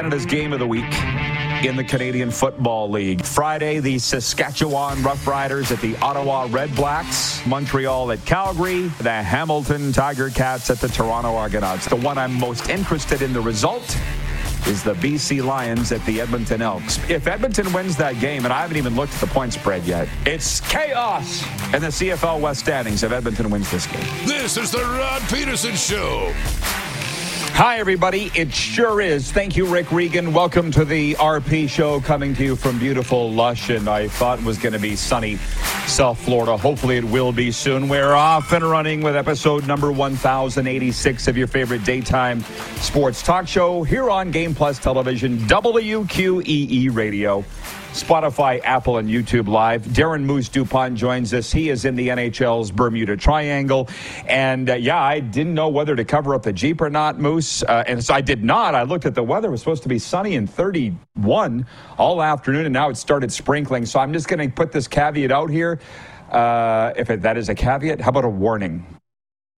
Canada's game of the week in the Canadian Football League. Friday, the Saskatchewan Roughriders at the Ottawa Red Blacks, Montreal at Calgary, the Hamilton Tiger Cats at the Toronto Argonauts. The one I'm most interested in the result is the BC Lions at the Edmonton Elks. If Edmonton wins that game, and I haven't even looked at the point spread yet, it's chaos in the CFL West standings if Edmonton wins this game. This is the Rod Pedersen Show. Hi, everybody. It sure is. Thank you, Rick Regan. Welcome to the RP show coming to you from beautiful Lush, and I thought was going to be sunny South Florida. Hopefully, it will be soon. We're off and running with episode number 1086 of your favorite daytime sports talk show here on Game Plus Television, WQEE Radio. Spotify, Apple, and YouTube Live. Darren Moose Dupont joins us. He is in the NHL's Bermuda Triangle. And uh, yeah, I didn't know whether to cover up the Jeep or not, Moose. Uh, and so I did not. I looked at the weather. It was supposed to be sunny and 31 all afternoon, and now it started sprinkling. So I'm just going to put this caveat out here. Uh, if it, that is a caveat, how about a warning?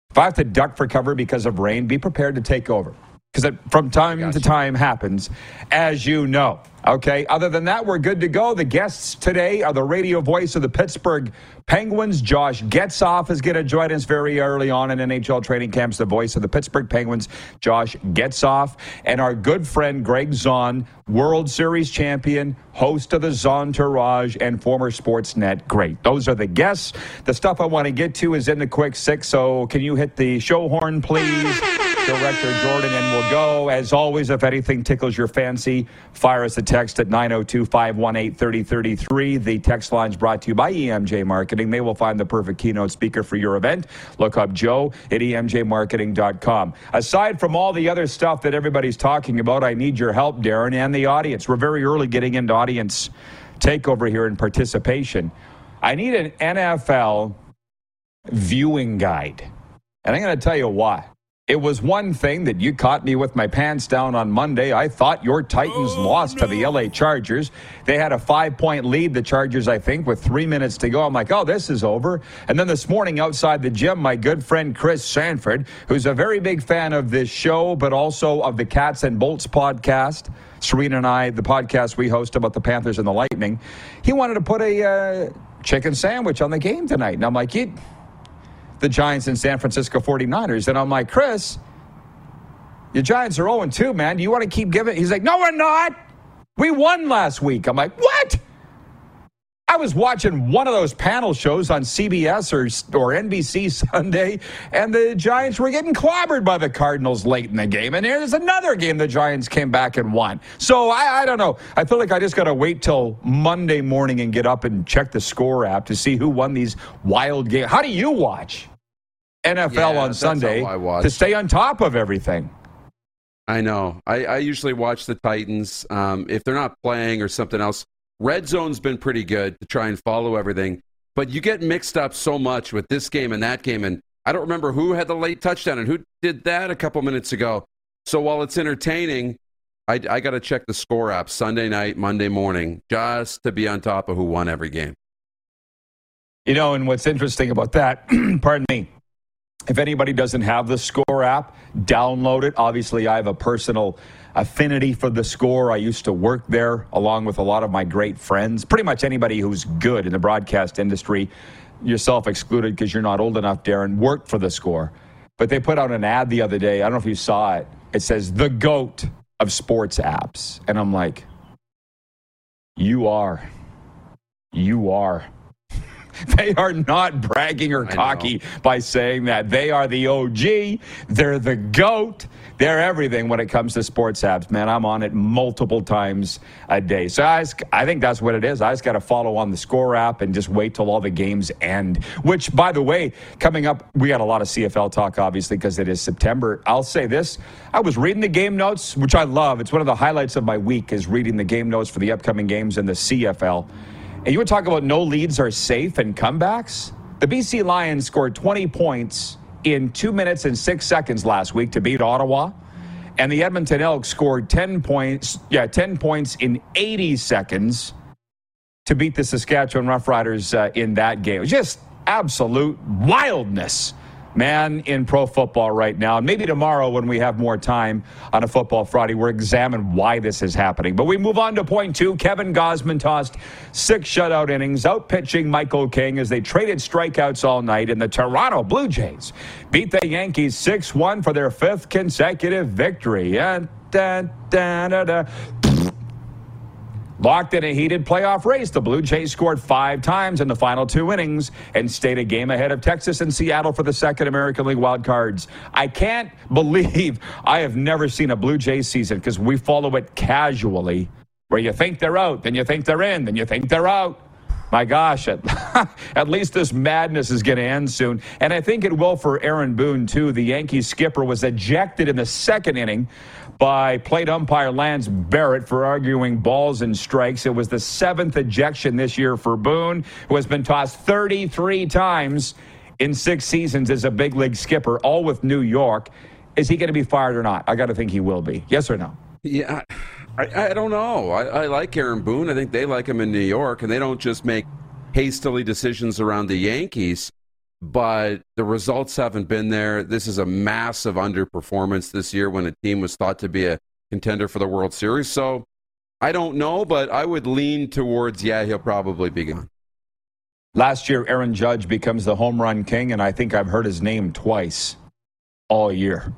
If I have to duck for cover because of rain, be prepared to take over because it from time to time happens, as you know. Okay. Other than that, we're good to go. The guests today are the radio voice of the Pittsburgh Penguins. Josh Getzoff is going to join us very early on in NHL training camps. The voice of the Pittsburgh Penguins, Josh Getzoff, and our good friend Greg Zaun, World Series champion, host of the Zauntourage, and former Sportsnet great. Those are the guests. The stuff I want to get to is in the quick six. So can you hit the show horn, please? Director Jordan, and we'll go. As always, if anything tickles your fancy, fire us a text at 902 518 3033. The text line is brought to you by EMJ Marketing. They will find the perfect keynote speaker for your event. Look up Joe at emjmarketing.com. Aside from all the other stuff that everybody's talking about, I need your help, Darren, and the audience. We're very early getting into audience takeover here and participation. I need an NFL viewing guide. And I'm going to tell you why. It was one thing that you caught me with my pants down on Monday. I thought your Titans oh, lost no. to the LA Chargers. They had a five point lead, the Chargers, I think, with three minutes to go. I'm like, oh, this is over. And then this morning outside the gym, my good friend Chris Sanford, who's a very big fan of this show, but also of the Cats and Bolts podcast, Serena and I, the podcast we host about the Panthers and the Lightning, he wanted to put a uh, chicken sandwich on the game tonight. And I'm like, you the Giants and San Francisco 49ers. And I'm like, Chris, your Giants are 0 2, man. Do you want to keep giving? He's like, no, we're not. We won last week. I'm like, what? I was watching one of those panel shows on CBS or, or NBC Sunday, and the Giants were getting clobbered by the Cardinals late in the game. And there's another game the Giants came back and won. So I, I don't know. I feel like I just got to wait till Monday morning and get up and check the score app to see who won these wild games. How do you watch? NFL yeah, on Sunday to stay on top of everything. I know. I, I usually watch the Titans. Um, if they're not playing or something else, Red Zone's been pretty good to try and follow everything. But you get mixed up so much with this game and that game. And I don't remember who had the late touchdown and who did that a couple minutes ago. So while it's entertaining, I, I got to check the score app Sunday night, Monday morning, just to be on top of who won every game. You know, and what's interesting about that, pardon me, if anybody doesn't have the Score app, download it. Obviously, I have a personal affinity for the Score. I used to work there along with a lot of my great friends. Pretty much anybody who's good in the broadcast industry, yourself excluded because you're not old enough, Darren, worked for the Score. But they put out an ad the other day. I don't know if you saw it. It says, the GOAT of sports apps. And I'm like, you are. You are. They are not bragging or cocky by saying that. They are the OG. They're the GOAT. They're everything when it comes to sports apps, man. I'm on it multiple times a day. So I, just, I think that's what it is. I just got to follow on the score app and just wait till all the games end. Which, by the way, coming up, we got a lot of CFL talk, obviously, because it is September. I'll say this. I was reading the game notes, which I love. It's one of the highlights of my week is reading the game notes for the upcoming games in the CFL. And you were talking about no leads are safe and comebacks. The BC Lions scored 20 points in two minutes and six seconds last week to beat Ottawa. And the Edmonton Elks scored 10 points, yeah, 10 points in 80 seconds to beat the Saskatchewan Roughriders uh, in that game. Just absolute wildness man in pro football right now. And maybe tomorrow, when we have more time on a Football Friday, we'll examine why this is happening. But we move on to point two. Kevin Gausman tossed six shutout innings, out pitching Michael King as they traded strikeouts all night. And the Toronto Blue Jays beat the Yankees 6 1 for their fifth consecutive victory. And da, da, da. Locked in a heated playoff race, the Blue Jays scored five times in the final two innings and stayed a game ahead of Texas and Seattle for the second American League wild cards. I can't believe I have never seen a Blue Jays season because we follow it casually, where you think they're out, then you think they're in, then you think they're out. My gosh, at, at least this madness is going to end soon. And I think it will for Aaron Boone, too. The Yankees skipper was ejected in the second inning by plate umpire Lance Barrett for arguing balls and strikes. It was the seventh ejection this year for Boone, who has been tossed 33 times in six seasons as a big league skipper, all with New York. Is he going to be fired or not? I got to think he will be. Yes or no? Yeah, I, I don't know. I, I like Aaron Boone. I think they like him in New York, and they don't just make hastily decisions around the Yankees but the results haven't been there. This is a massive underperformance this year when a team was thought to be a contender for the World Series. So I don't know, but I would lean towards, yeah, he'll probably be gone. Last year, Aaron Judge becomes the home run king, and I think I've heard his name twice all year.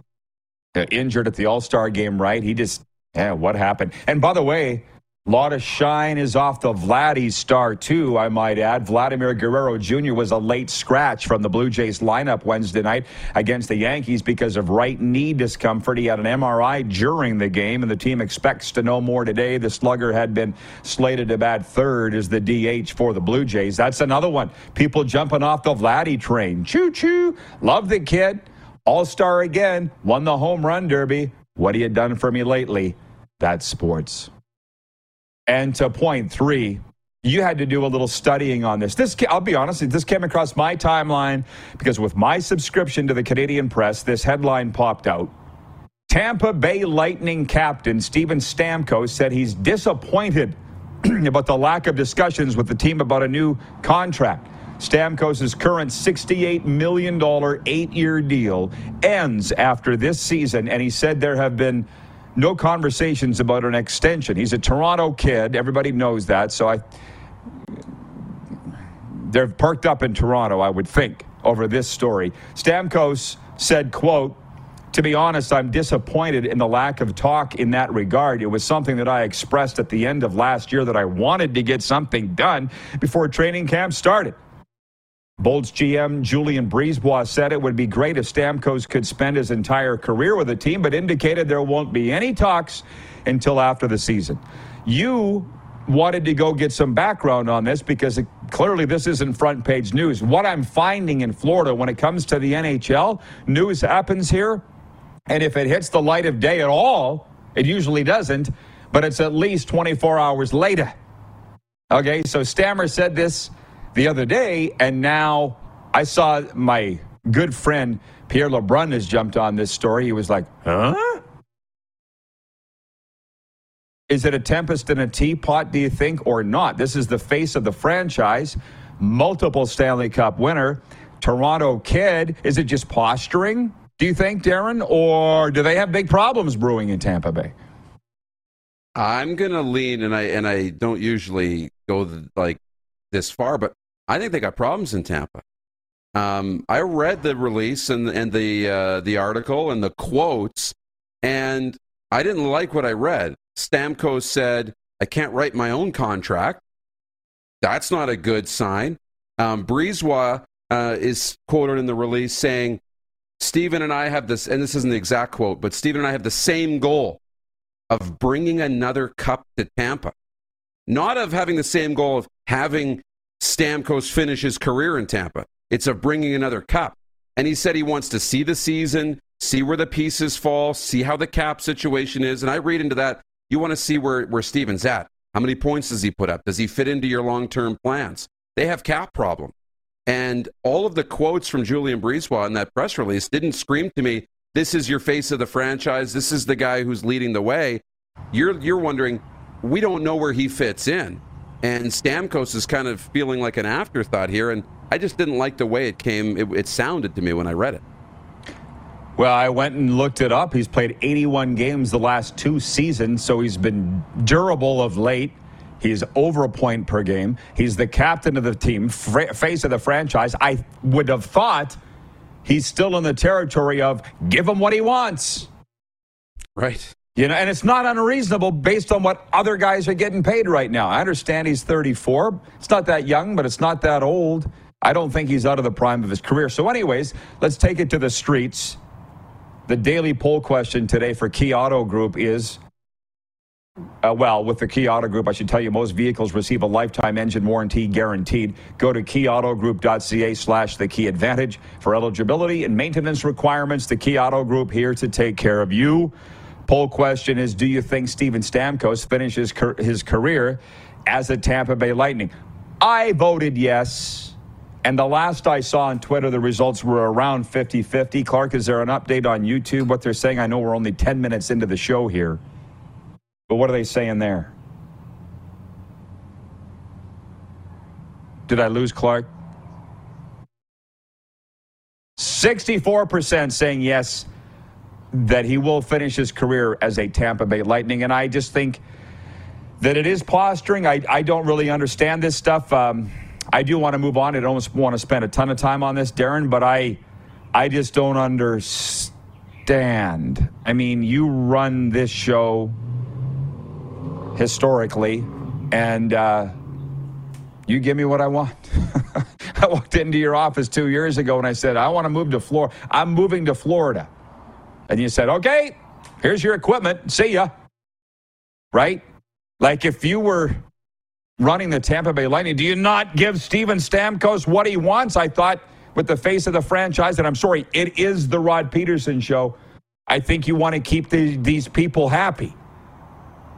Uh, injured at the All Star game, right? He just, yeah, what happened? And by the way, a lot of shine is off the Vladdy star, too, I might add. Vladimir Guerrero Jr. was a late scratch from the Blue Jays lineup Wednesday night against the Yankees because of right knee discomfort. He had an MRI during the game, and the team expects to know more today. The slugger had been slated to bat third as the DH for the Blue Jays. That's another one. People jumping off the Vladdy train. Choo choo. Love the kid. All star again. Won the home run derby. What he had done for me lately. That's sports. And to point three, you had to do a little studying on this. This, I'll be honest, this came across my timeline because with my subscription to the Canadian Press, this headline popped out. Tampa Bay Lightning captain Steven Stamkos said he's disappointed about the lack of discussions with the team about a new contract. Stamkos' current $68 million eight year deal ends after this season, and he said there have been no conversations about an extension. He's a Toronto kid. Everybody knows that. So I, they're parked up in Toronto, I would think, over this story. Stamkos said, "quote." To be honest, I'm disappointed in the lack of talk in that regard. It was something that I expressed at the end of last year that I wanted to get something done before training camp started. Bolts GM Julien BriseBois said it would be great if Stamkos could spend his entire career with the team, but indicated there won't be any talks until after the season. You wanted to go get some background on this because it, clearly this isn't front page news. What I'm finding in Florida when it comes to the NHL, news happens here, and if it hits the light of day at all, it usually doesn't, but it's at least 24 hours later. Okay, so Stammer said this the other day, and now I saw my good friend Pierre LeBrun has jumped on this story. He was like, huh? Is it a tempest in a teapot, do you think, or not? This is the face of the franchise, multiple Stanley Cup winner, Toronto kid. Is it just posturing, do you think, Darren, or do they have big problems brewing in Tampa Bay? I'm gonna lean, and I and I don't usually go the, like this far, but I think they got problems in Tampa. Um, I read the release and and the uh, the article and the quotes, and I didn't like what I read. Stamkos said, "I can't write my own contract." That's not a good sign. Um, uh, is quoted in the release saying, Steven and I have this, and this isn't the exact quote, but Steven and I have the same goal of bringing another cup to Tampa. Not of having the same goal of having Stamkos finish his career in Tampa. It's of bringing another cup. And he said he wants to see the season, see where the pieces fall, see how the cap situation is. And I read into that, you want to see where, where Steven's at. How many points does he put up? Does he fit into your long term plans? They have cap problem. And all of the quotes from Julien Brisebois in that press release didn't scream to me, this is your face of the franchise. This is the guy who's leading the way. You're, you're wondering, we don't know where he fits in. And Stamkos is kind of feeling like an afterthought here. And I just didn't like the way it came, it, it sounded to me when I read it. Well, I went and looked it up. He's played 81 games the last two seasons, so he's been durable of late. He's over a point per game. He's the captain of the team, face of the franchise. I would have thought he's still in the territory of give him what he wants. Right. You know, and it's not unreasonable based on what other guys are getting paid right now. I understand he's 34. It's not that young, but it's not that old. I don't think he's out of the prime of his career. So, anyways, let's take it to the streets. The daily poll question today for Key Auto Group is uh, well, with the Key Auto Group, I should tell you most vehicles receive a lifetime engine warranty guaranteed. Go to keyautogroup.ca slash the key advantage for eligibility and maintenance requirements. The Key Auto Group here to take care of you. Poll question is Do you think Steven Stamkos finishes his career as a Tampa Bay Lightning? I voted yes. And the last I saw on Twitter, the results were around 50 50. Clark, is there an update on YouTube? What they're saying? I know we're only 10 minutes into the show here. But what are they saying there? Did I lose Clark? 64% saying yes, that he will finish his career as a Tampa Bay Lightning. And I just think that it is posturing. I, I don't really understand this stuff. Um, I do want to move on. I don't want to spend a ton of time on this, Darren, but I, I just don't understand. I mean, you run this show historically, and uh, you give me what I want. I walked into your office two years ago and I said, I want to move to Florida. I'm moving to Florida. And you said, okay, here's your equipment. See ya. Right? Like if you were running the Tampa Bay Lightning, do you not give Steven Stamkos what he wants? I thought with the face of the franchise, and I'm sorry, it is the Rod Pedersen show. I think you want to keep the, these people happy.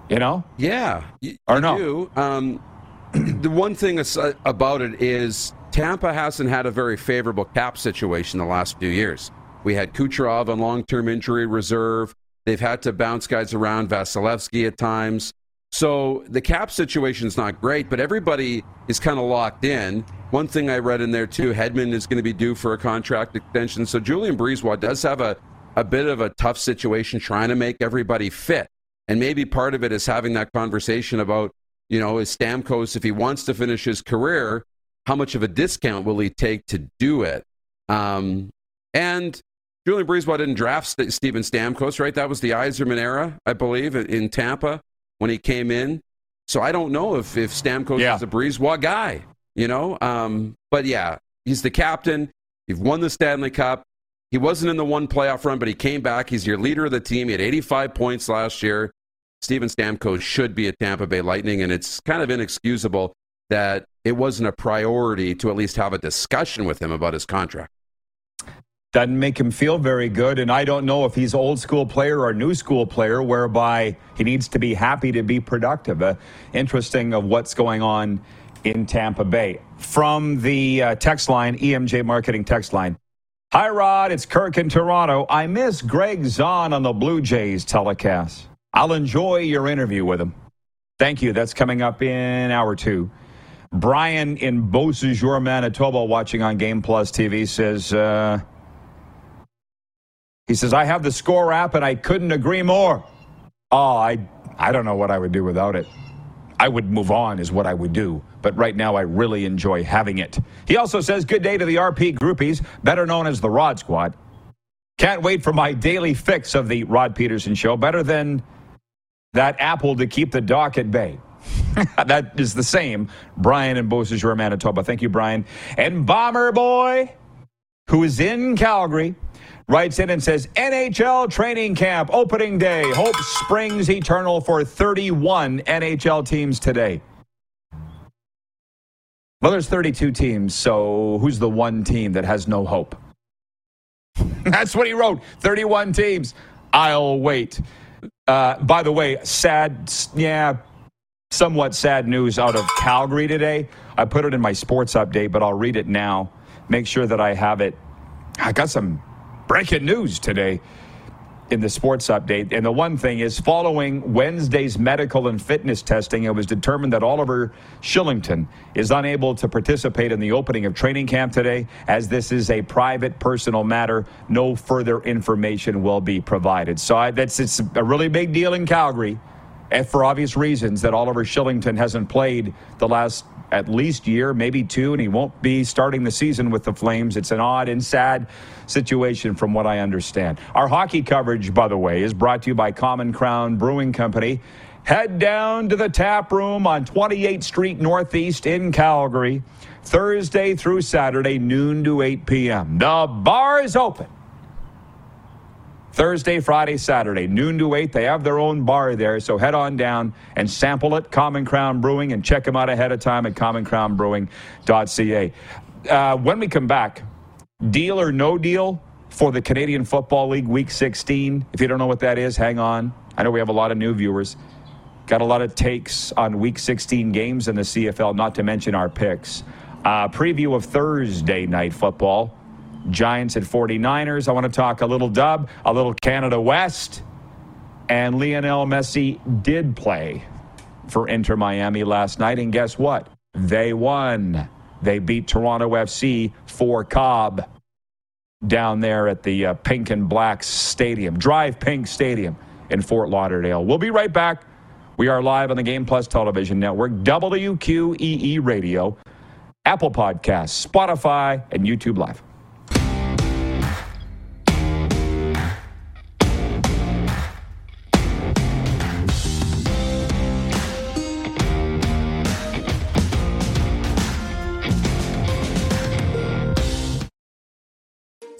You know? Yeah. or no? Um, the one thing uh, about it is Tampa hasn't had a very favorable cap situation the last few years. We had Kucherov on long term injury reserve. They've had to bounce guys around Vasilevskiy at times. So the cap situation is not great, but everybody is kind of locked in. One thing I read in there too, Hedman is going to be due for a contract extension. So Julien Brisebois does have a, a bit of a tough situation trying to make everybody fit. And maybe part of it is having that conversation about, you know, is Stamkos, if he wants to finish his career, how much of a discount will he take to do it? Um, and Julien Brisebois didn't draft St- Steven Stamkos, right? That was the Yzerman era, I believe, in Tampa when he came in. So I don't know if, if Stamkos yeah. is a Brisebois guy, you know? Um, but yeah, he's the captain. He's won the Stanley Cup. He wasn't in the one playoff run, but he came back. He's your leader of the team. He had 85 points last year. Steven Stamkos should be at Tampa Bay Lightning, and it's kind of inexcusable that it wasn't a priority to at least have a discussion with him about his contract doesn't make him feel very good. And I don't know if he's old school player or new school player, whereby he needs to be happy to be productive. Uh, interesting of what's going on in Tampa Bay. From the uh, text line, EMJ Marketing text line. Hi, Rod. It's Kirk in Toronto. I miss Greg Zaun on the Blue Jays telecast. I'll enjoy your interview with him. Thank you. That's coming up in hour two. Brian in Beausejour, Manitoba, watching on Game Plus TV says, uh, he says, I have the score app and I couldn't agree more. Oh, I, I don't know what I would do without it. I would move on, is what I would do. But right now, I really enjoy having it. He also says, Good day to the RP groupies, better known as the Rod Squad. Can't wait for my daily fix of the Rod Pedersen show. Better than that apple to keep the dock at bay. that is the same. Brian in Beausejour, Manitoba. Thank you, Brian. And Bomber Boy, who is in Calgary, writes in and says NHL training camp opening day. Hope springs eternal for 31 NHL teams today. Well, there's 32 teams, so who's the one team that has no hope? That's what he wrote. 31 teams. I'll wait. Uh, by the way, sad, yeah, somewhat sad news out of Calgary today. I put it in my sports update, but I'll read it now. Make sure that I have it. I got some breaking news today in the sports update. And the one thing is, following Wednesday's medical and fitness testing, it was determined that Oliver Kylington is unable to participate in the opening of training camp today, as this is a private, personal matter. No further information will be provided. So I, that's it's a really big deal in Calgary, and for obvious reasons that Oliver Kylington hasn't played the last at least year, maybe two, and he won't be starting the season with the Flames. It's an odd and sad situation from what I understand. Our hockey coverage, by the way, is brought to you by Common Crown Brewing Company. Head down to the tap room on 28th Street Northeast in Calgary, Thursday through Saturday, noon to 8 p.m. The bar is open. Thursday, Friday, Saturday, noon to 8. They have their own bar there, so head on down and sample it, Common Crown Brewing, and check them out ahead of time at commoncrownbrewing.ca. Uh, when we come back, deal or no deal for the Canadian Football League Week 16. If you don't know what that is, hang on. I know we have a lot of new viewers. Got a lot of takes on Week 16 games in the CFL, not to mention our picks. Uh, preview of Thursday night football. Giants at 49ers. I want to talk a little dub, a little Canada West. And Lionel Messi did play for Inter Miami last night. And guess what? They won. They beat Toronto FC for Cobb down there at the uh, Pink and Black Stadium, DRV PNK Stadium in Fort Lauderdale. We'll be right back. We are live on the Game Plus Television Network, WQEE Radio, Apple Podcasts, Spotify, and YouTube Live.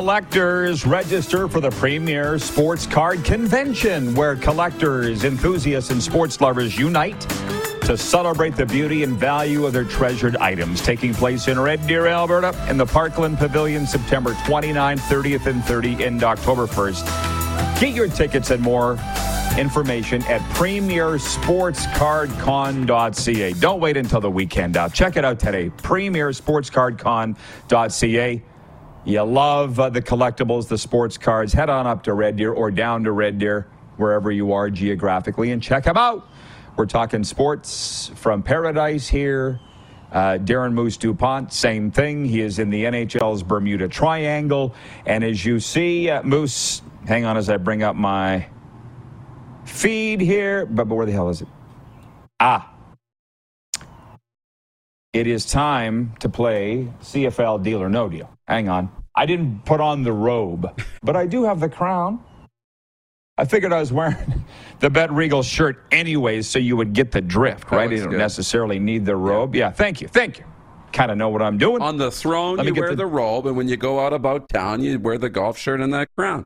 Collectors register for the premier sports card convention where collectors, enthusiasts, and sports lovers unite to celebrate the beauty and value of their treasured items. Taking place in Red Deer, Alberta, in the Parkland Pavilion, September 29th, 30th, and 30th, and October 1st. Get your tickets and more information at premiersportscardcon.ca. Don't wait until the weekend out. Check it out today. premiersportscardcon.ca. You love uh, the collectibles, the sports cards. Head on up to Red Deer or down to Red Deer, wherever you are geographically, and check them out. We're talking sports from paradise here. Uh, Darren Moose DuPont, same thing. He is in the NHL's Bermuda Triangle. And as you see, uh, Moose, hang on as I bring up my feed here. But, but where the hell is it? Ah. It is time to play CFL Deal or No Deal. Hang on. I didn't put on the robe, but I do have the crown. I figured I was wearing the Bet Regal shirt anyways, so you would get the drift, right? You don't good. necessarily need the robe. Yeah. thank you. Thank you. Kind of know what I'm doing. On the throne, Let you wear the- the... robe, and when you go out about town, you wear the golf shirt and that crown.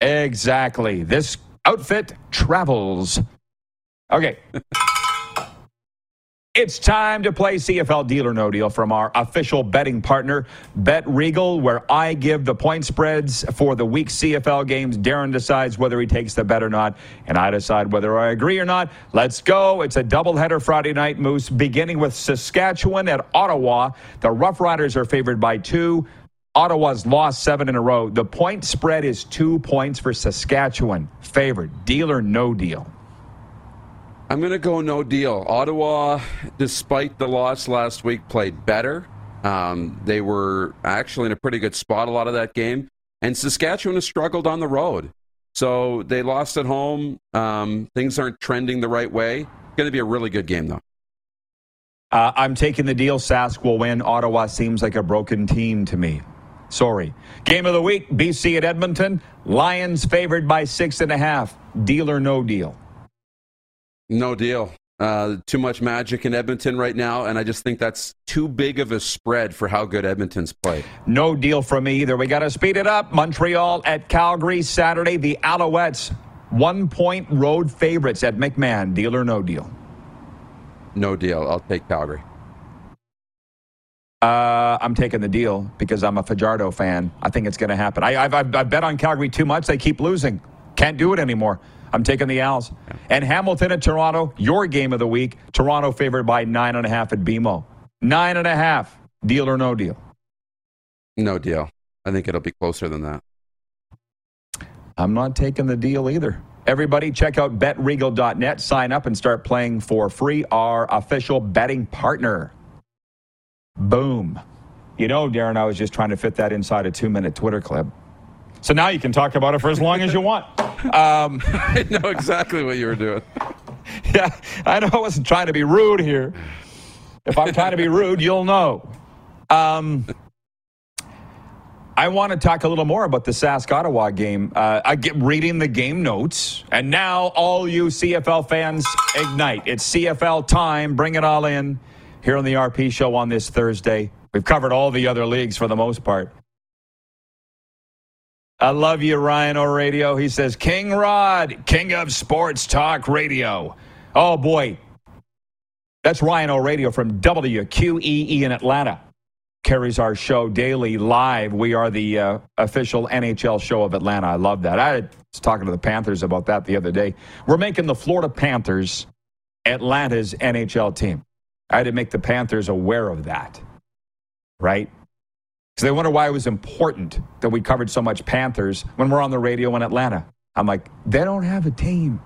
Exactly. This outfit travels. Okay. It's time to play CFL Deal or No Deal from our official betting partner, Bet Regal, where I give the point spreads for the week CFL games. Darren decides whether he takes the bet or not, and I decide whether I agree or not. Let's go. It's a doubleheader Friday night, Moose, beginning with Saskatchewan at Ottawa. The Rough Riders are favored by two. Ottawa's lost seven in a row. The point spread is two points for Saskatchewan. Favored. Deal or no deal? I'm going to go no deal. Ottawa, despite the loss last week, played better. Um, they were actually in a pretty good spot a lot of that game. And Saskatchewan has struggled on the road. So they lost at home. Um, things aren't trending the right way. Going to be a really good game, though. Uh, I'm taking the deal. Sask will win. Ottawa seems like a broken team to me. Sorry. Game of the week BC at Edmonton. Lions favored by six and a half. Deal or no deal? No deal. Uh, too much magic in Edmonton right now, and I just think that's too big of a spread for how good Edmonton's played. No deal from me either. We got to speed it up. Montreal at Calgary Saturday. The Alouettes, one point road favorites at McMahon. Deal or no deal? No deal. I'll take Calgary. Uh, I'm taking the deal because I'm a Fajardo fan. I think it's going to happen. I, have I've, I've bet on Calgary too much. They keep losing. Can't do it anymore. I'm taking the Owls. And Hamilton at Toronto, your game of the week. Toronto favored by nine and a half at BMO. Nine and a half. Deal or no deal? No deal. I think it'll be closer than that. I'm not taking the deal either. Everybody, check out betregal.net. Sign up and start playing for free. Our official betting partner. Boom. You know, Darren, I was just trying to fit that inside a two minute Twitter clip. So now you can talk about it for as long as you want. Um, I know exactly what you were doing. Yeah, I know I wasn't trying to be rude here. If I'm trying to be rude, you'll know. Um, I want to talk a little more about the Sask Ottawa game. Uh, I get reading the game notes, and now all you CFL fans ignite. It's CFL time. Bring it all in here on the RP show on this Thursday. We've covered all the other leagues for the most part. I love you, Ryan O'Radio. He says, King Rod, King of Sports Talk Radio. Oh, boy. That's Ryan O'Radio from WQEE in Atlanta. Carries our show daily live. We are the uh, official NHL show of Atlanta. I love that. I was talking to the Panthers about that the other day. We're making the Florida Panthers Atlanta's NHL team. I had to make the Panthers aware of that, right? Because they wonder why it was important that we covered so much Panthers when we're on the radio in Atlanta. I'm like, they don't have a team.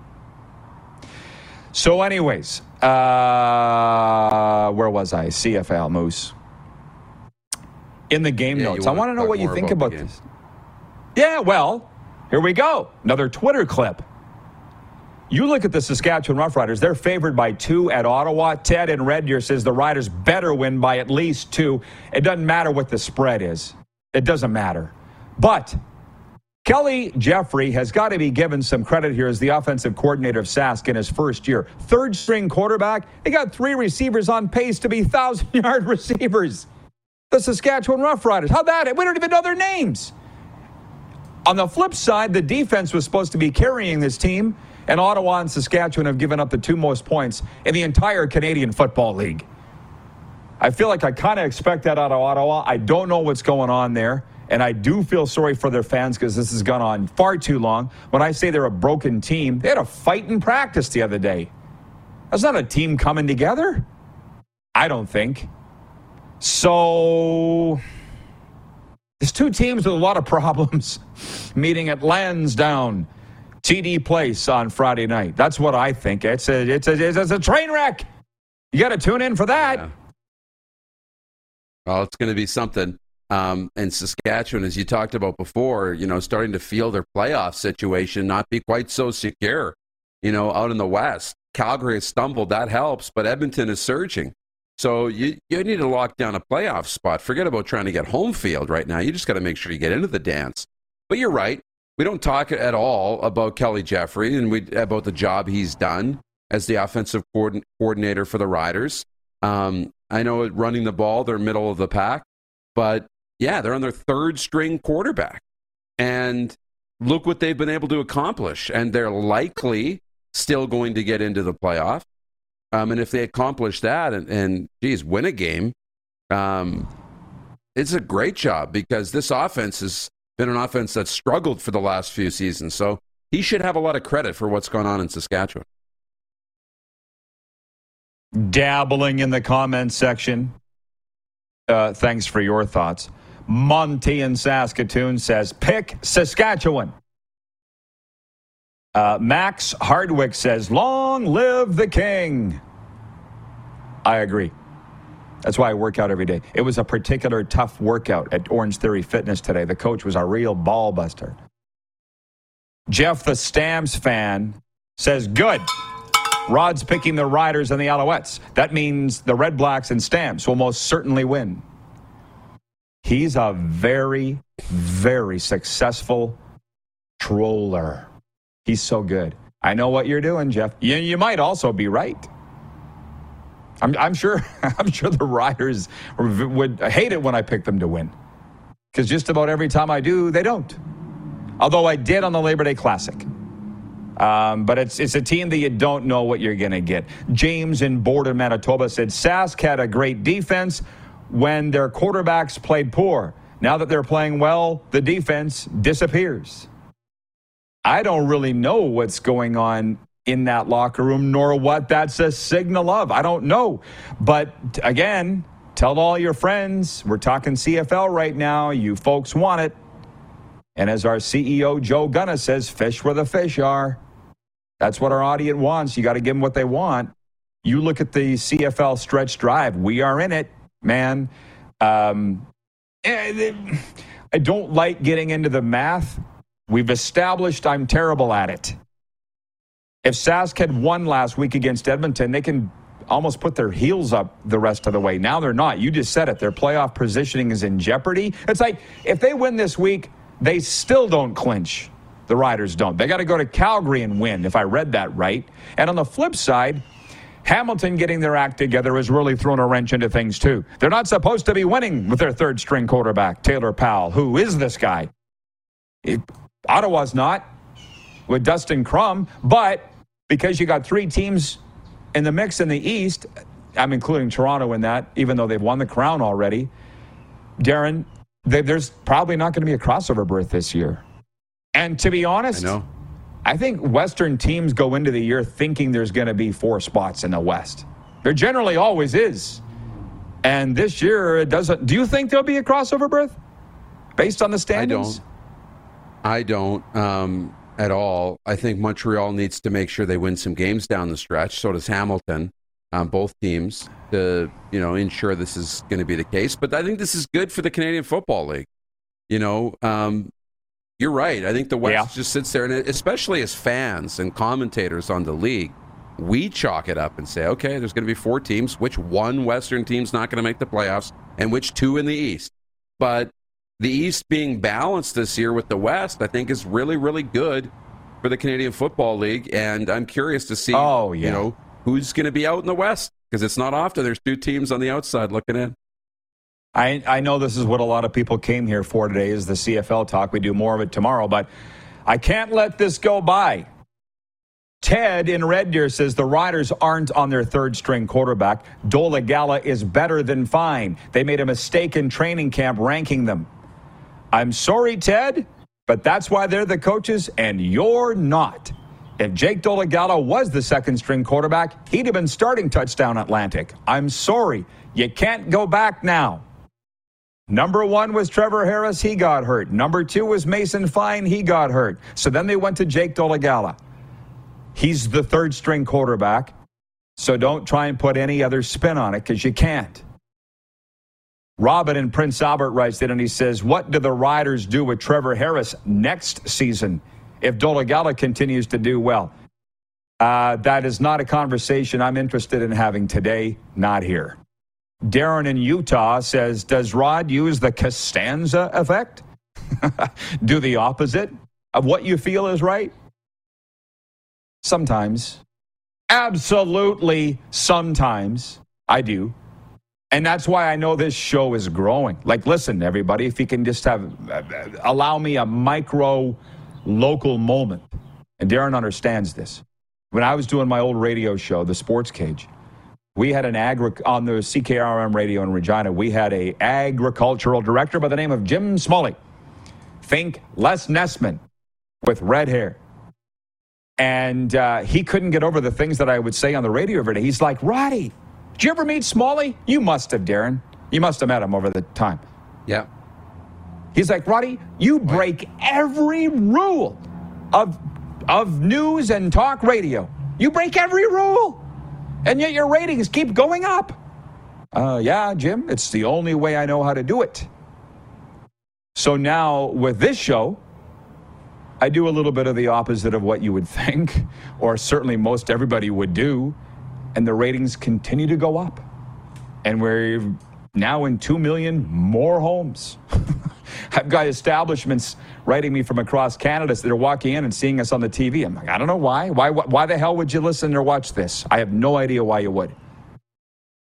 So, anyways, uh, where was I? CFL Moose. In the game yeah, notes, I want to know what you think about, about this. Yeah, well, here we go. Another Twitter clip. You look at the Saskatchewan Roughriders, they're favored by two at Ottawa. Ted and Red Deer says the Riders better win by at least two. It doesn't matter what the spread is, it doesn't matter. But Kelly Jeffrey has got to be given some credit here as the offensive coordinator of Sask in his first year. Third string quarterback, he got three receivers on pace to be 1,000 yard receivers. The Saskatchewan Roughriders. How that? We don't even know their names. On the flip side, the defense was supposed to be carrying this team and Ottawa and Saskatchewan have given up the two most points in the entire Canadian Football League. I feel like I kind of expect that out of Ottawa. I don't know what's going on there. And I do feel sorry for their fans because this has gone on far too long. When I say they're a broken team, they had a fight in practice the other day. That's not a team coming together. I don't think. So there's two teams with a lot of problems meeting at Lansdowne TD Place on Friday night. That's what I think. It's a it's a it's a train wreck. You got to tune in for that. Yeah. Well, it's going to be something. Um, and Saskatchewan, as you talked about before, you know, starting to feel their playoff situation not be quite so secure. You know, out in the West, Calgary has stumbled. That helps, but Edmonton is surging. So you you need to lock down a playoff spot. Forget about trying to get home field right now. You just got to make sure you get into the dance. But you're right we don't talk at all about Kelly Jeffrey and we, about the job he's done as the offensive coordinator for the Riders. Um, I know running the ball, they're middle of the pack, but yeah, they're on their third string quarterback. And look what they've been able to accomplish. And they're likely still going to get into the playoff. Um, and if they accomplish that and, and geez, win a game, um, it's a great job because this offense is been an offense that's struggled for the last few seasons. So he should have a lot of credit for what's going on in Saskatchewan. Dabbling in the comments section. Uh, thanks for your thoughts. Monty in Saskatoon says, pick Saskatchewan. Uh, Max Hardwick says, long live the king. I agree. That's why I work out every day. It was a particular tough workout at Orange Theory Fitness today. The coach was a real ball buster. Jeff, the Stamps fan, says, good. Rod's picking the Riders and the Alouettes. That means the Red Blacks and Stamps will most certainly win. He's a very, very successful troller. He's so good. I know what you're doing, Jeff. You, you might also be right. I'm, I'm sure. I'm sure the Riders would hate it when I pick them to win, because just about every time I do, they don't. Although I did on the Labor Day Classic. Um, but it's it's a team that you don't know what you're going to get. James in Borden, Manitoba said Sask had a great defense when their quarterbacks played poor. Now that they're playing well, the defense disappears. I don't really know what's going on in that locker room, nor what that's a signal of. I don't know. But again, tell all your friends we're talking CFL right now. You folks want it. And as our CEO Joe Gunna says, fish where the fish are. That's what our audience wants. You got to give them what they want. You look at the CFL stretch drive. We are in it, man. Um, eh, I don't like getting into the math. We've established I'm terrible at it. If Sask had won last week against Edmonton, they can almost put their heels up the rest of the way. Now they're not. You just said it. Their playoff positioning is in jeopardy. It's like if they win this week, they still don't clinch. The Riders don't. They got to go to Calgary and win, if I read that right. And on the flip side, Hamilton getting their act together has really thrown a wrench into things, too. They're not supposed to be winning with their third string quarterback, Taylor Powell. Who is this guy? It, Ottawa's not with Dustin Crum, but because you got three teams in the mix in the East, I'm including Toronto in that, even though they've won the crown already. Darren, they, there's probably not going to be a crossover berth this year. And to be honest, I, I think Western teams go into the year thinking there's going to be four spots in the West. There generally always is. And this year, it doesn't. Do you think there'll be a crossover berth based on the standings? I don't. I don't um, at all. I think Montreal needs to make sure they win some games down the stretch. So does Hamilton. Um, both teams to you know ensure this is going to be the case. But I think this is good for the Canadian Football League. You know, um, you're right. I think the West yeah. just sits there, and especially as fans and commentators on the league, we chalk it up and say, okay, there's going to be four teams. Which one Western team's not going to make the playoffs, and which two in the East? But the East being balanced this year with the West, I think, is really, really good for the Canadian Football League. And I'm curious to see, oh, yeah. you know, who's going to be out in the West because it's not often there's two teams on the outside looking in. I, I know this is what a lot of people came here for today is the CFL talk. We do more of it tomorrow, but I can't let this go by. Ted in Red Deer says the Riders aren't on their third string quarterback. Dolegala is better than fine. They made a mistake in training camp ranking them. I'm sorry, Ted, but that's why they're the coaches and you're not. If Jake Dolegala was the second string quarterback, he'd have been starting touchdown Atlantic. I'm sorry. You can't go back now. Number one was Trevor Harris. He got hurt. Number two was Mason Fine. He got hurt. So then they went to Jake Dolegala. He's the third string quarterback. So don't try and put any other spin on it because you can't. Robin in Prince Albert writes it and he says, What do the Riders do with Trevor Harris next season if Dolegala continues to do well? Uh, that is not a conversation I'm interested in having today, not here. Darren in Utah says, Does Rod use the Costanza effect? Do the opposite of what you feel is right? Sometimes. Absolutely, sometimes I do. And that's why I know this show is growing. Like, listen, everybody, if you can just have, uh, allow me a micro local moment. And Darren understands this. When I was doing my old radio show, The Sports Cage, we had an agri on the CKRM radio in Regina. We had a agricultural director by the name of Jim Smalley. Think Les Nessman with red hair. And uh, he couldn't get over the things that I would say on the radio every day. He's like, Roddy, did you ever meet Smalley? You must have, Darren. You must have met him over the time. Yeah. He's like, Roddy, you break every rule of, of news and talk radio. You break every rule. And yet your ratings keep going up. Uh, yeah, Jim, it's the only way I know how to do it. So now with this show, I do a little bit of the opposite of what you would think, or certainly most everybody would do, and the ratings continue to go up. And we're now in 2 million more homes. I've got establishments writing me from across Canada that are walking in and seeing us on the TV. I'm like, I don't know why. Why, why the hell would you listen or watch this? I have no idea why you would.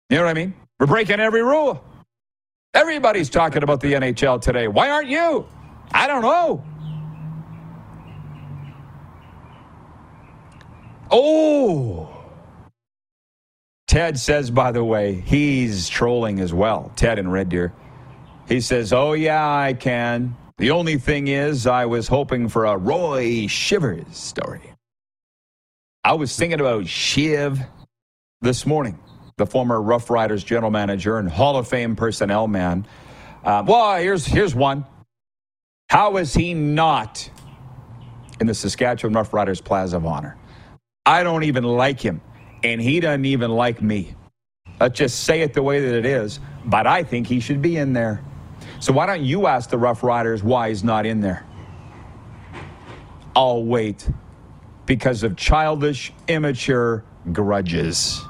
You know what I mean? We're breaking every rule. Everybody's talking about the NHL today. Why aren't you? I don't know. Oh. Ted says, by the way, he's trolling as well. Ted and Red Deer. He says, Oh, yeah, I can. The only thing is, I was hoping for a Roy Shivers story. I was thinking about Shiv this morning, the former Rough Riders general manager and Hall of Fame personnel man. Uh, well, here's, here's one. How is he not in the Saskatchewan Rough Riders Plaza of Honor? I don't even like him, and he doesn't even like me. Let's just say it the way that it is, but I think he should be in there. So why don't you ask the Rough Riders why he's not in there? I'll wait. Because of childish, immature grudges.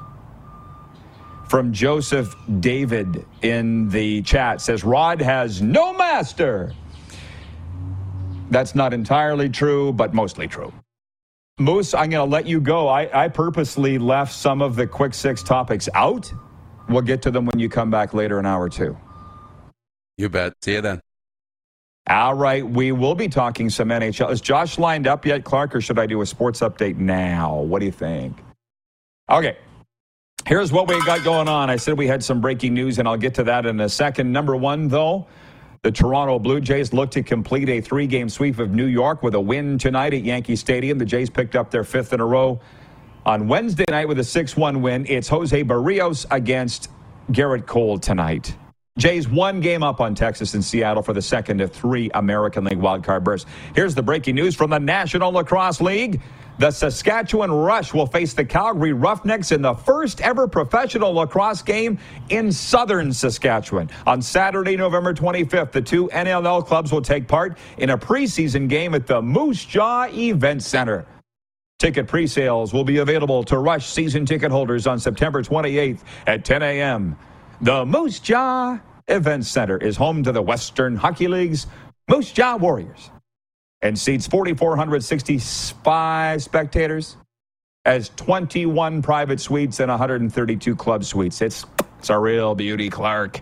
From Joseph David in the chat says Rod has no master. That's not entirely true, but mostly true. Moose, I'm going to let you go. I, I purposely left some of the quick six topics out. We'll get to them when you come back later, an hour or two. You bet. See you then. All right, we will be talking some NHL. Is Josh lined up yet, Clark, or should I do a sports update now? What do you think? Okay, here's what we got going on. I said we had some breaking news, and I'll get to that in a second. Number one, though, the Toronto Blue Jays look to complete a three game sweep of New York with a win tonight at Yankee Stadium. The Jays picked up their fifth in a row on Wednesday night with a 6 1 win. It's Jose Berrios against Gerrit Cole tonight. Jays one game up on Texas and Seattle for the second of three American League wildcard bursts. Here's the breaking news from the National Lacrosse League. The Saskatchewan Rush will face the Calgary Roughnecks in the first ever professional lacrosse game in southern Saskatchewan. On Saturday, November 25th, the two NLL clubs will take part in a preseason game at the Moose Jaw Event Center. Ticket pre-sales will be available to Rush season ticket holders on September 28th at 10 a.m. The Moose Jaw Event Center is home to the Western Hockey League's Moose Jaw Warriors and seats 4,465 spectators as 21 private suites and 132 club suites. It's, it's a real beauty, Clark,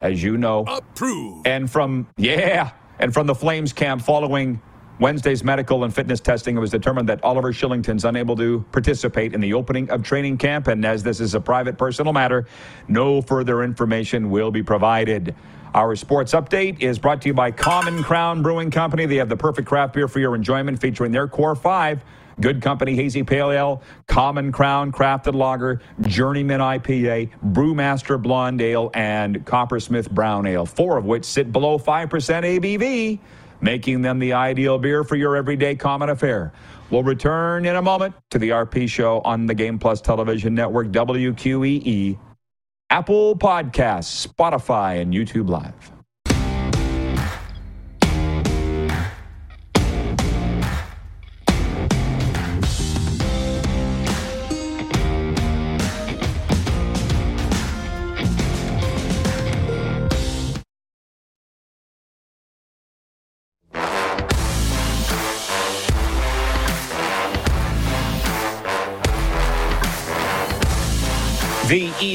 as you know. Approved. And from, yeah, and from the Flames camp following Wednesday's medical and fitness testing, it was determined that Oliver Kylington's unable to participate in the opening of training camp. And as this is a private personal matter, no further information will be provided. Our sports update is brought to you by Common Crown Brewing Company. They have the perfect craft beer for your enjoyment, featuring their core five. Good Company Hazy Pale Ale, Common Crown Crafted Lager, Journeyman IPA, Brewmaster Blonde Ale, and Coppersmith Brown Ale, four of which sit below 5% ABV making them the ideal beer for your everyday common affair. We'll return in a moment to the RP show on the Game Plus television network, WQEE, Apple Podcasts, Spotify, and YouTube Live.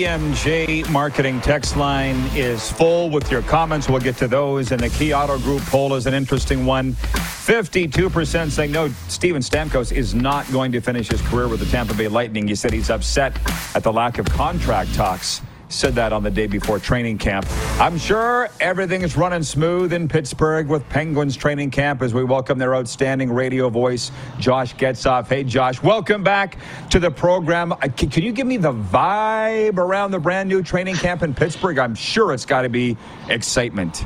EMJ marketing text line is full with your comments. We'll get to those. And the Key Auto Group poll is an interesting one. 52% saying no, Steven Stamkos is not going to finish his career with the Tampa Bay Lightning. He said he's upset at the lack of contract talks said that on the day before training camp. I'm sure everything is running smooth in Pittsburgh with Penguins training camp as we welcome their outstanding radio voice, Josh Getzoff. Hey, Josh, welcome back to the program. Uh, can you give me the vibe around the brand new training camp in Pittsburgh? I'm sure it's got to be excitement.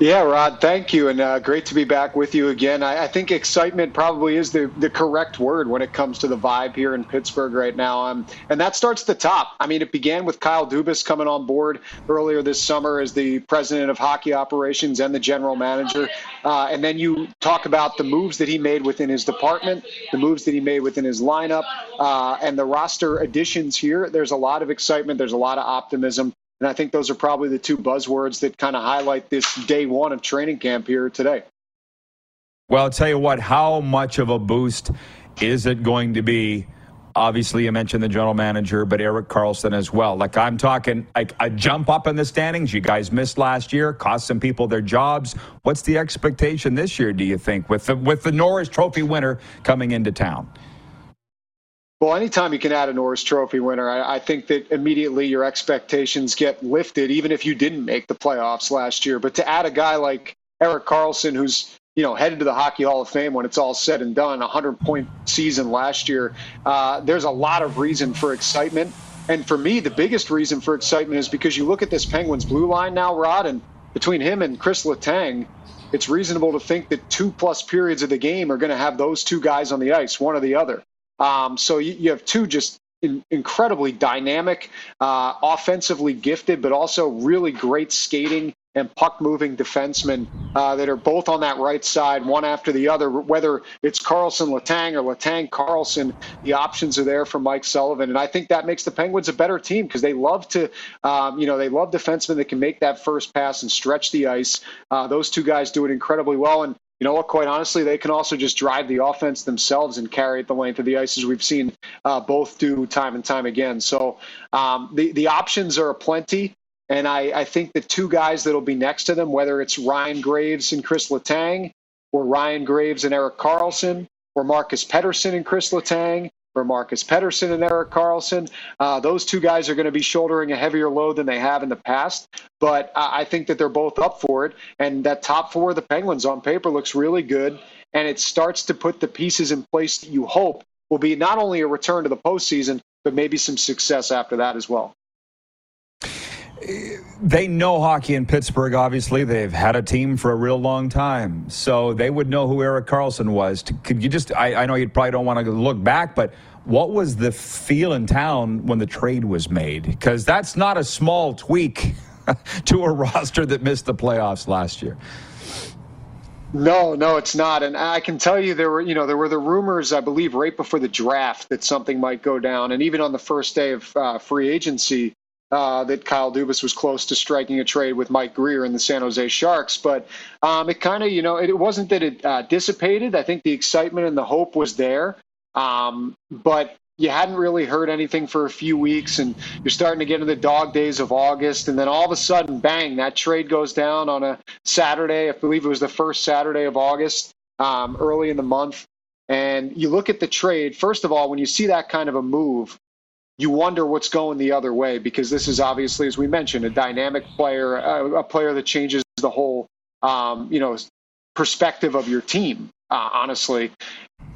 Yeah, Rod, thank you, and uh, great to be back with you again. I, I, think excitement probably is the, the correct word when it comes to the vibe here in Pittsburgh right now. Um, and that starts at the top. I mean, it began with Kyle Dubas coming on board earlier this summer as the president of hockey operations and the general manager. Uh, and then you talk about the moves that he made within his department, the moves that he made within his lineup, uh, and the roster additions here. There's a lot of excitement, there's a lot of optimism. And I think those are probably the two buzzwords that kind of highlight this day one of training camp here today. Well, I'll tell you what, how much of a boost is it going to be? Obviously, you mentioned the general manager, but Erik Karlsson as well. Like, I'm talking like a jump up in the standings. You guys missed last year, cost some people their jobs. What's the expectation this year, do you think, with the, with the Norris Trophy winner coming into town? Well, anytime you can add a Norris Trophy winner, I, I, think that immediately your expectations get lifted, even if you didn't make the playoffs last year. But to add a guy like Erik Karlsson, who's you know headed to the Hockey Hall of Fame when it's all said and done, a hundred point season last year, uh, there's a lot of reason for excitement. And for me, the biggest reason for excitement is because you look at this Penguins blue line now, Rod, and between him and Chris Letang, it's reasonable to think that two plus periods of the game are going to have those two guys on the ice, one or the other. Um, so you, you, have two just in, incredibly dynamic, uh, offensively gifted, but also really great skating and puck moving defensemen uh, that are both on that right side, one after the other. Whether it's Karlsson Letang or Letang Karlsson, the options are there for Mike Sullivan, and I think that makes the Penguins a better team because they love to, um, you know, they love defensemen that can make that first pass and stretch the ice. Uh, those two guys do it incredibly well, and you know what? Quite honestly, they can also just drive the offense themselves and carry it the length of the ice, as we've seen uh, both do time and time again. So um, the the options are plenty, and I, I think the two guys that'll be next to them, whether it's Ryan Graves and Chris Letang, or Ryan Graves and Erik Karlsson, or Marcus Pettersson and Chris Letang, for Marcus Pettersson and Erik Karlsson. Uh, those two guys are going to be shouldering a heavier load than they have in the past, but I think that they're both up for it. And that top four of the Penguins on paper looks really good, and it starts to put the pieces in place that you hope will be not only a return to the postseason, but maybe some success after that as well they know hockey in Pittsburgh, obviously. They've had a team for a real long time. So they would know who Eric Carlson was. Could you just, I, I know you probably don't want to look back, but what was the feel in town when the trade was made? Because that's not a small tweak to a roster that missed the playoffs last year. No, no, it's not. And I can tell you there were, you know, there were the rumors, I believe, right before the draft that something might go down. And even on the first day of uh, free agency, uh, that Kyle Dubas was close to striking a trade with Mike Grier in the San Jose Sharks. But um, it kind of, you know, it, wasn't that it uh, dissipated. I think the excitement and the hope was there. Um, but you hadn't really heard anything for a few weeks, and you're starting to get into the dog days of August. And then all of a sudden, bang, that trade goes down on a Saturday. I believe it was the first Saturday of August, um, early in the month. And you look at the trade, first of all, when you see that kind of a move, you wonder what's going the other way because this is obviously, as we mentioned, a dynamic player, a, player that changes the whole, um, you know, perspective of your team. Uh, honestly,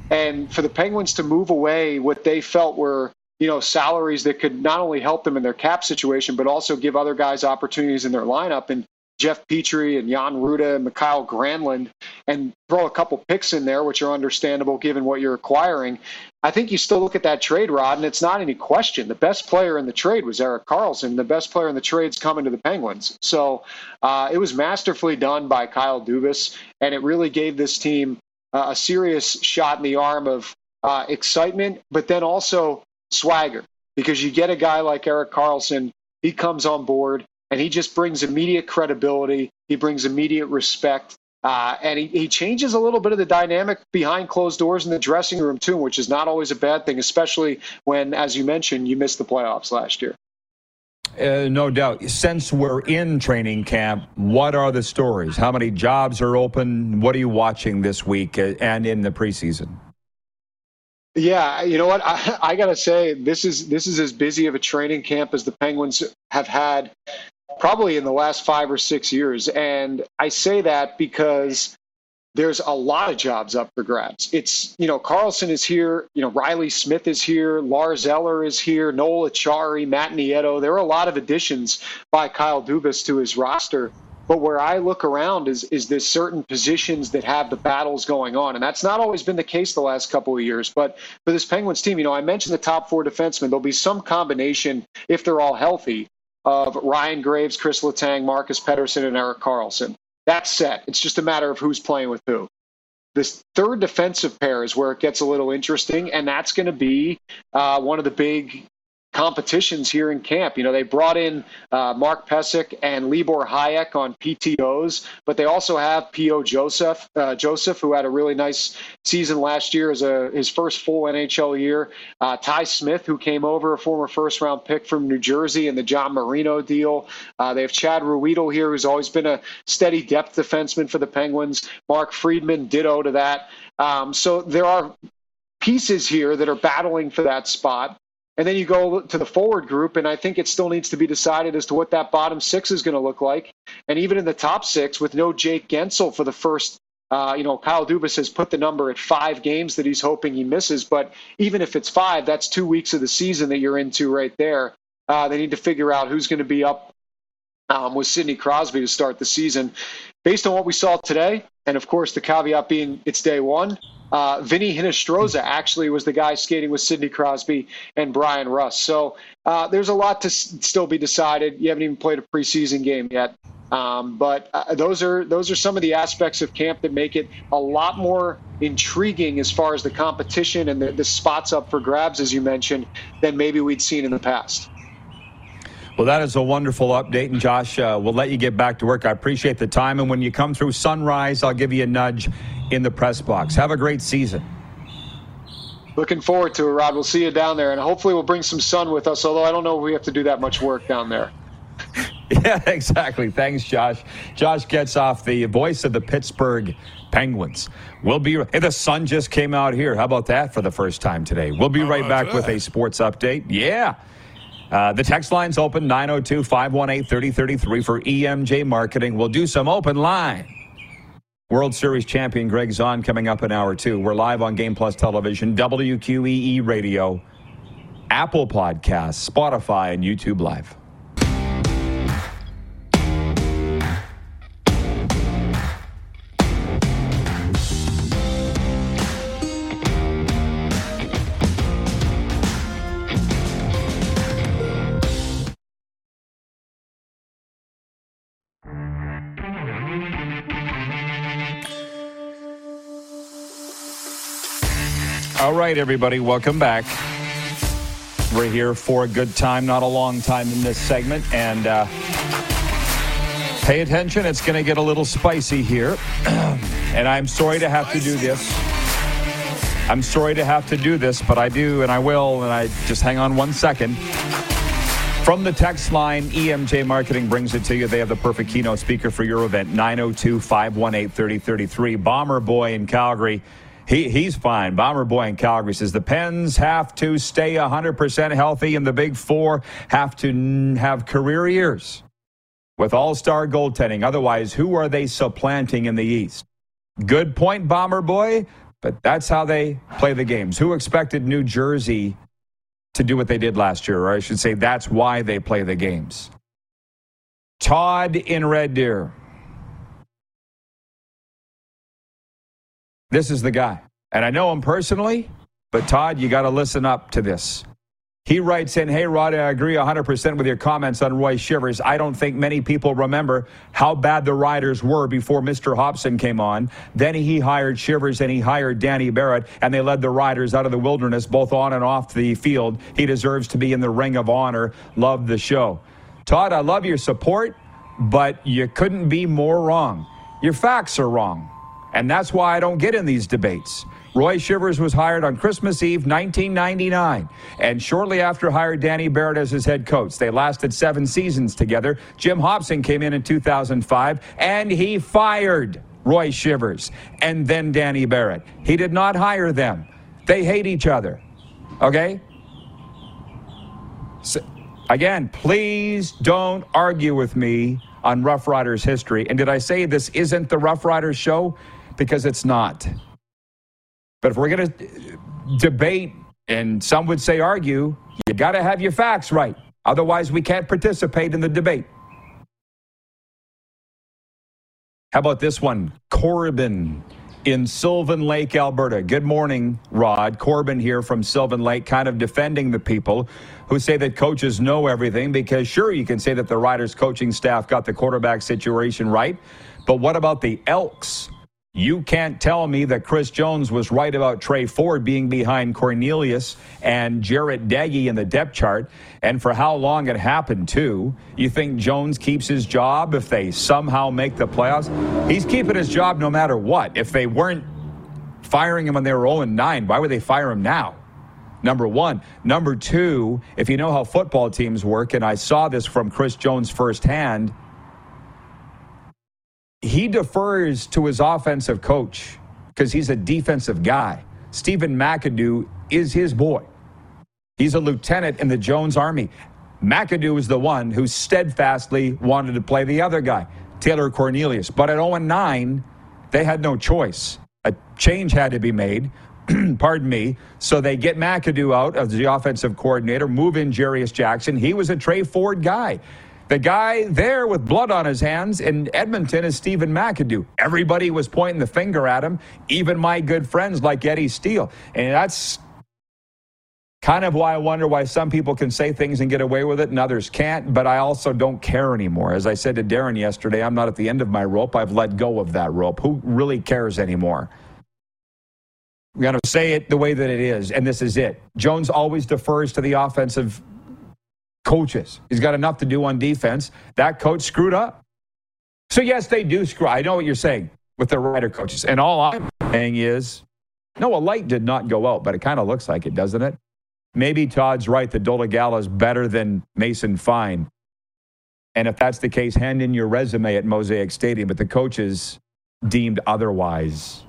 and for the Penguins to move away what they felt were you know salaries that could not only help them in their cap situation but also give other guys opportunities in their lineup and Jeff Petry and Jan Rutta and Mikael Granlund and throw a couple picks in there, which are understandable given what you're acquiring. I think you still look at that trade, Rod, and it's not any question. The best player in the trade was Erik Karlsson. The best player in the trade's coming to the Penguins. So uh, it was masterfully done by Kyle Dubas, and it really gave this team uh, a serious shot in the arm of uh, excitement, but then also swagger because you get a guy like Erik Karlsson, he comes on board and he just brings immediate credibility. He brings immediate respect. Uh, and he, he changes a little bit of the dynamic behind closed doors in the dressing room, too, which is not always a bad thing, especially when, as you mentioned, you missed the playoffs last year. Uh, no doubt. Since we're in training camp, what are the stories? How many jobs are open? What are you watching this week uh, and in the preseason? Yeah, you know what? I, I got to say this is this is as busy of a training camp as the Penguins have had probably in the last five or six years. And I say that because there's a lot of jobs up for grabs. It's, you know, Karlsson is here, you know, Riley Smith is here, Lars Eller is here, Noel Acciari, Matt Nieto. There are a lot of additions by Kyle Dubas to his roster. But where I look around is is there's certain positions that have the battles going on, and that's not always been the case the last couple of years. But for this Penguins team, you know, I mentioned the top four defensemen. There'll be some combination if they're all healthy of Ryan Graves, Chris Letang, Marcus Pettersson, and Erik Karlsson. That's set. It's just a matter of who's playing with who. This third defensive pair is where it gets a little interesting, and that's going to be uh, one of the big competitions here in camp. You know, they brought in uh, Mark Pysyk and Libor Hajek on PTOs, but they also have P.O. Joseph, uh, Joseph, who had a really nice season last year as a his first full NHL year. Uh, Ty Smith, who came over, a former first round pick from New Jersey in the John Marino deal. Uh, they have Chad Ruhwedel here, who's always been a steady depth defenseman for the Penguins. Mark Friedman, ditto to that. Um, so there are pieces here that are battling for that spot. And then you go to the forward group, and I think it still needs to be decided as to what that bottom six is going to look like. And even in the top six, with no Jake Guentzel for the first, uh, you know, Kyle Dubas has put the number at five games that he's hoping he misses. But even if it's five, that's two weeks of the season that you're into right there. Uh, they need to figure out who's going to be up um, with Sidney Crosby to start the season. Based on what we saw today, and of course the caveat being it's day one, uh, Vinny Hinostroza actually was the guy skating with Sidney Crosby and Bryan Rust. So uh, there's a lot to s- still be decided. You haven't even played a preseason game yet. Um, but uh, those are those are some of the aspects of camp that make it a lot more intriguing as far as the competition and the, the spots up for grabs, as you mentioned, than maybe we'd seen in the past. Well, that is a wonderful update. And Josh, uh, we'll let you get back to work. I appreciate the time. And when you come through sunrise, I'll give you a nudge in the press box. Have a great season. Looking forward to it, Rod. We'll see you down there. And hopefully we'll bring some sun with us, although I don't know if we have to do that much work down there. Yeah, exactly. Thanks, Josh. Josh Getzoff the voice of the Pittsburgh Penguins. We'll be. Hey, the sun just came out here. How about that for the first time today? We'll be How right about back with a sports update. Yeah. Uh, the text line's open 902 518 3033 for EMJ Marketing. We'll do some open line. World Series champion Greg Zaun coming up in hour two. We're live on Game Plus Television, WQEE Radio, Apple Podcasts, Spotify, and YouTube Live. Right, everybody, welcome back. We're here for a good time, not a long time in this segment. And uh, pay attention, it's going to get a little spicy here. and I'm sorry to have to do this. I'm sorry to have to do this, but I do and I will. And I just hang on one second. From the text line, EMJ Marketing brings it to you. They have the perfect keynote speaker for your event, 902 518 3033. Bomber Boy in Calgary. He, he's fine. Bomber Boy in Calgary says the Pens have to stay 100% healthy, and the Big Four have to n- have career years with all star goaltending. Otherwise, who are they supplanting in the East? Good point, Bomber Boy, but that's how they play the games. Who expected New Jersey to do what they did last year, or I should say, that's why they play the games. Todd in Red Deer. This is the guy. And I know him personally, but Todd, you got to listen up to this. He writes in, Hey, Rod, I agree 100% with your comments on Roy Shivers. I don't think many people remember how bad the Riders were before Mr. Hopson came on. Then he hired Shivers and he hired Danny Barrett, and they led the Riders out of the wilderness, both on and off the field. He deserves to be in the Ring of Honor. Love the show. Todd, I love your support, but you couldn't be more wrong. Your facts are wrong. And that's why I don't get in these debates. Roy Shivers was hired on Christmas Eve, 1999, and shortly after hired Danny Barrett as his head coach. They lasted seven seasons together. Jim Hopson came in in 2005, and he fired Roy Shivers and then Danny Barrett. He did not hire them. They hate each other. Okay? So, again, please don't argue with me on Rough Riders history. And did I say this isn't the Rough Riders show? Because it's not. But if we're going to uh, debate, and some would say argue, you got to have your facts right. Otherwise, we can't participate in the debate. How about this one? Corbin in Sylvan Lake, Alberta. Good morning, Rod. Corbin here from Sylvan Lake, kind of defending the people who say that coaches know everything because, sure, you can say that the Riders coaching staff got the quarterback situation right. But what about the Elks? You can't tell me that Chris Jones was right about Tre Ford being behind Cornelius and Jarret Doege in the depth chart, and for how long it happened, too. You think Jones keeps his job if they somehow make the playoffs? He's keeping his job no matter what. If they weren't firing him when they were 0 9, why would they fire him now? Number one. Number two, if you know how football teams work, and I saw this from Chris Jones firsthand he defers to his offensive coach because he's a defensive guy. Stephen McAdoo is his boy. He's a lieutenant in the Jones Army. McAdoo is the one who steadfastly wanted to play the other guy, Taylor Cornelius. But at 0 9, they had no choice. A change had to be made. Pardon me. So they get McAdoo out as the offensive coordinator, move in Jarious Jackson. He was a Tre Ford guy. The guy there with blood on his hands in Edmonton is Stephen McAdoo. Everybody was pointing the finger at him, even my good friends like Eddie Steele. And that's kind of why I wonder why some people can say things and get away with it and others can't. But I also don't care anymore. As I said to Darren yesterday, I'm not at the end of my rope. I've let go of that rope. Who really cares anymore? We got to say it the way that it is, and this is it. Jones always defers to the offensive coaches. He's got enough to do on defense. That coach screwed up. So, yes, they do screw. I know what you're saying with the Rider coaches. And all I'm saying is, no, a light did not go out, but it kind of looks like it, doesn't it? Maybe Todd's right that Dolegala is better than Mason Fine. And if that's the case, hand in your resume at Mosaic Stadium. But the coaches deemed otherwise.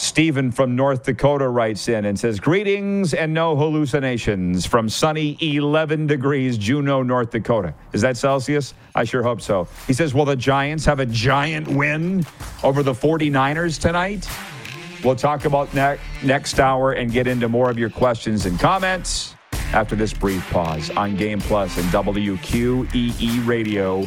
Stephen from North Dakota writes in and says, Greetings and no hallucinations from sunny 11 degrees, Juneau, North Dakota. Is that Celsius? I sure hope so. He says, Will the Giants have a giant win over the 49ers tonight? We'll talk about ne- next hour and get into more of your questions and comments after this brief pause on Game Plus and WQEE Radio.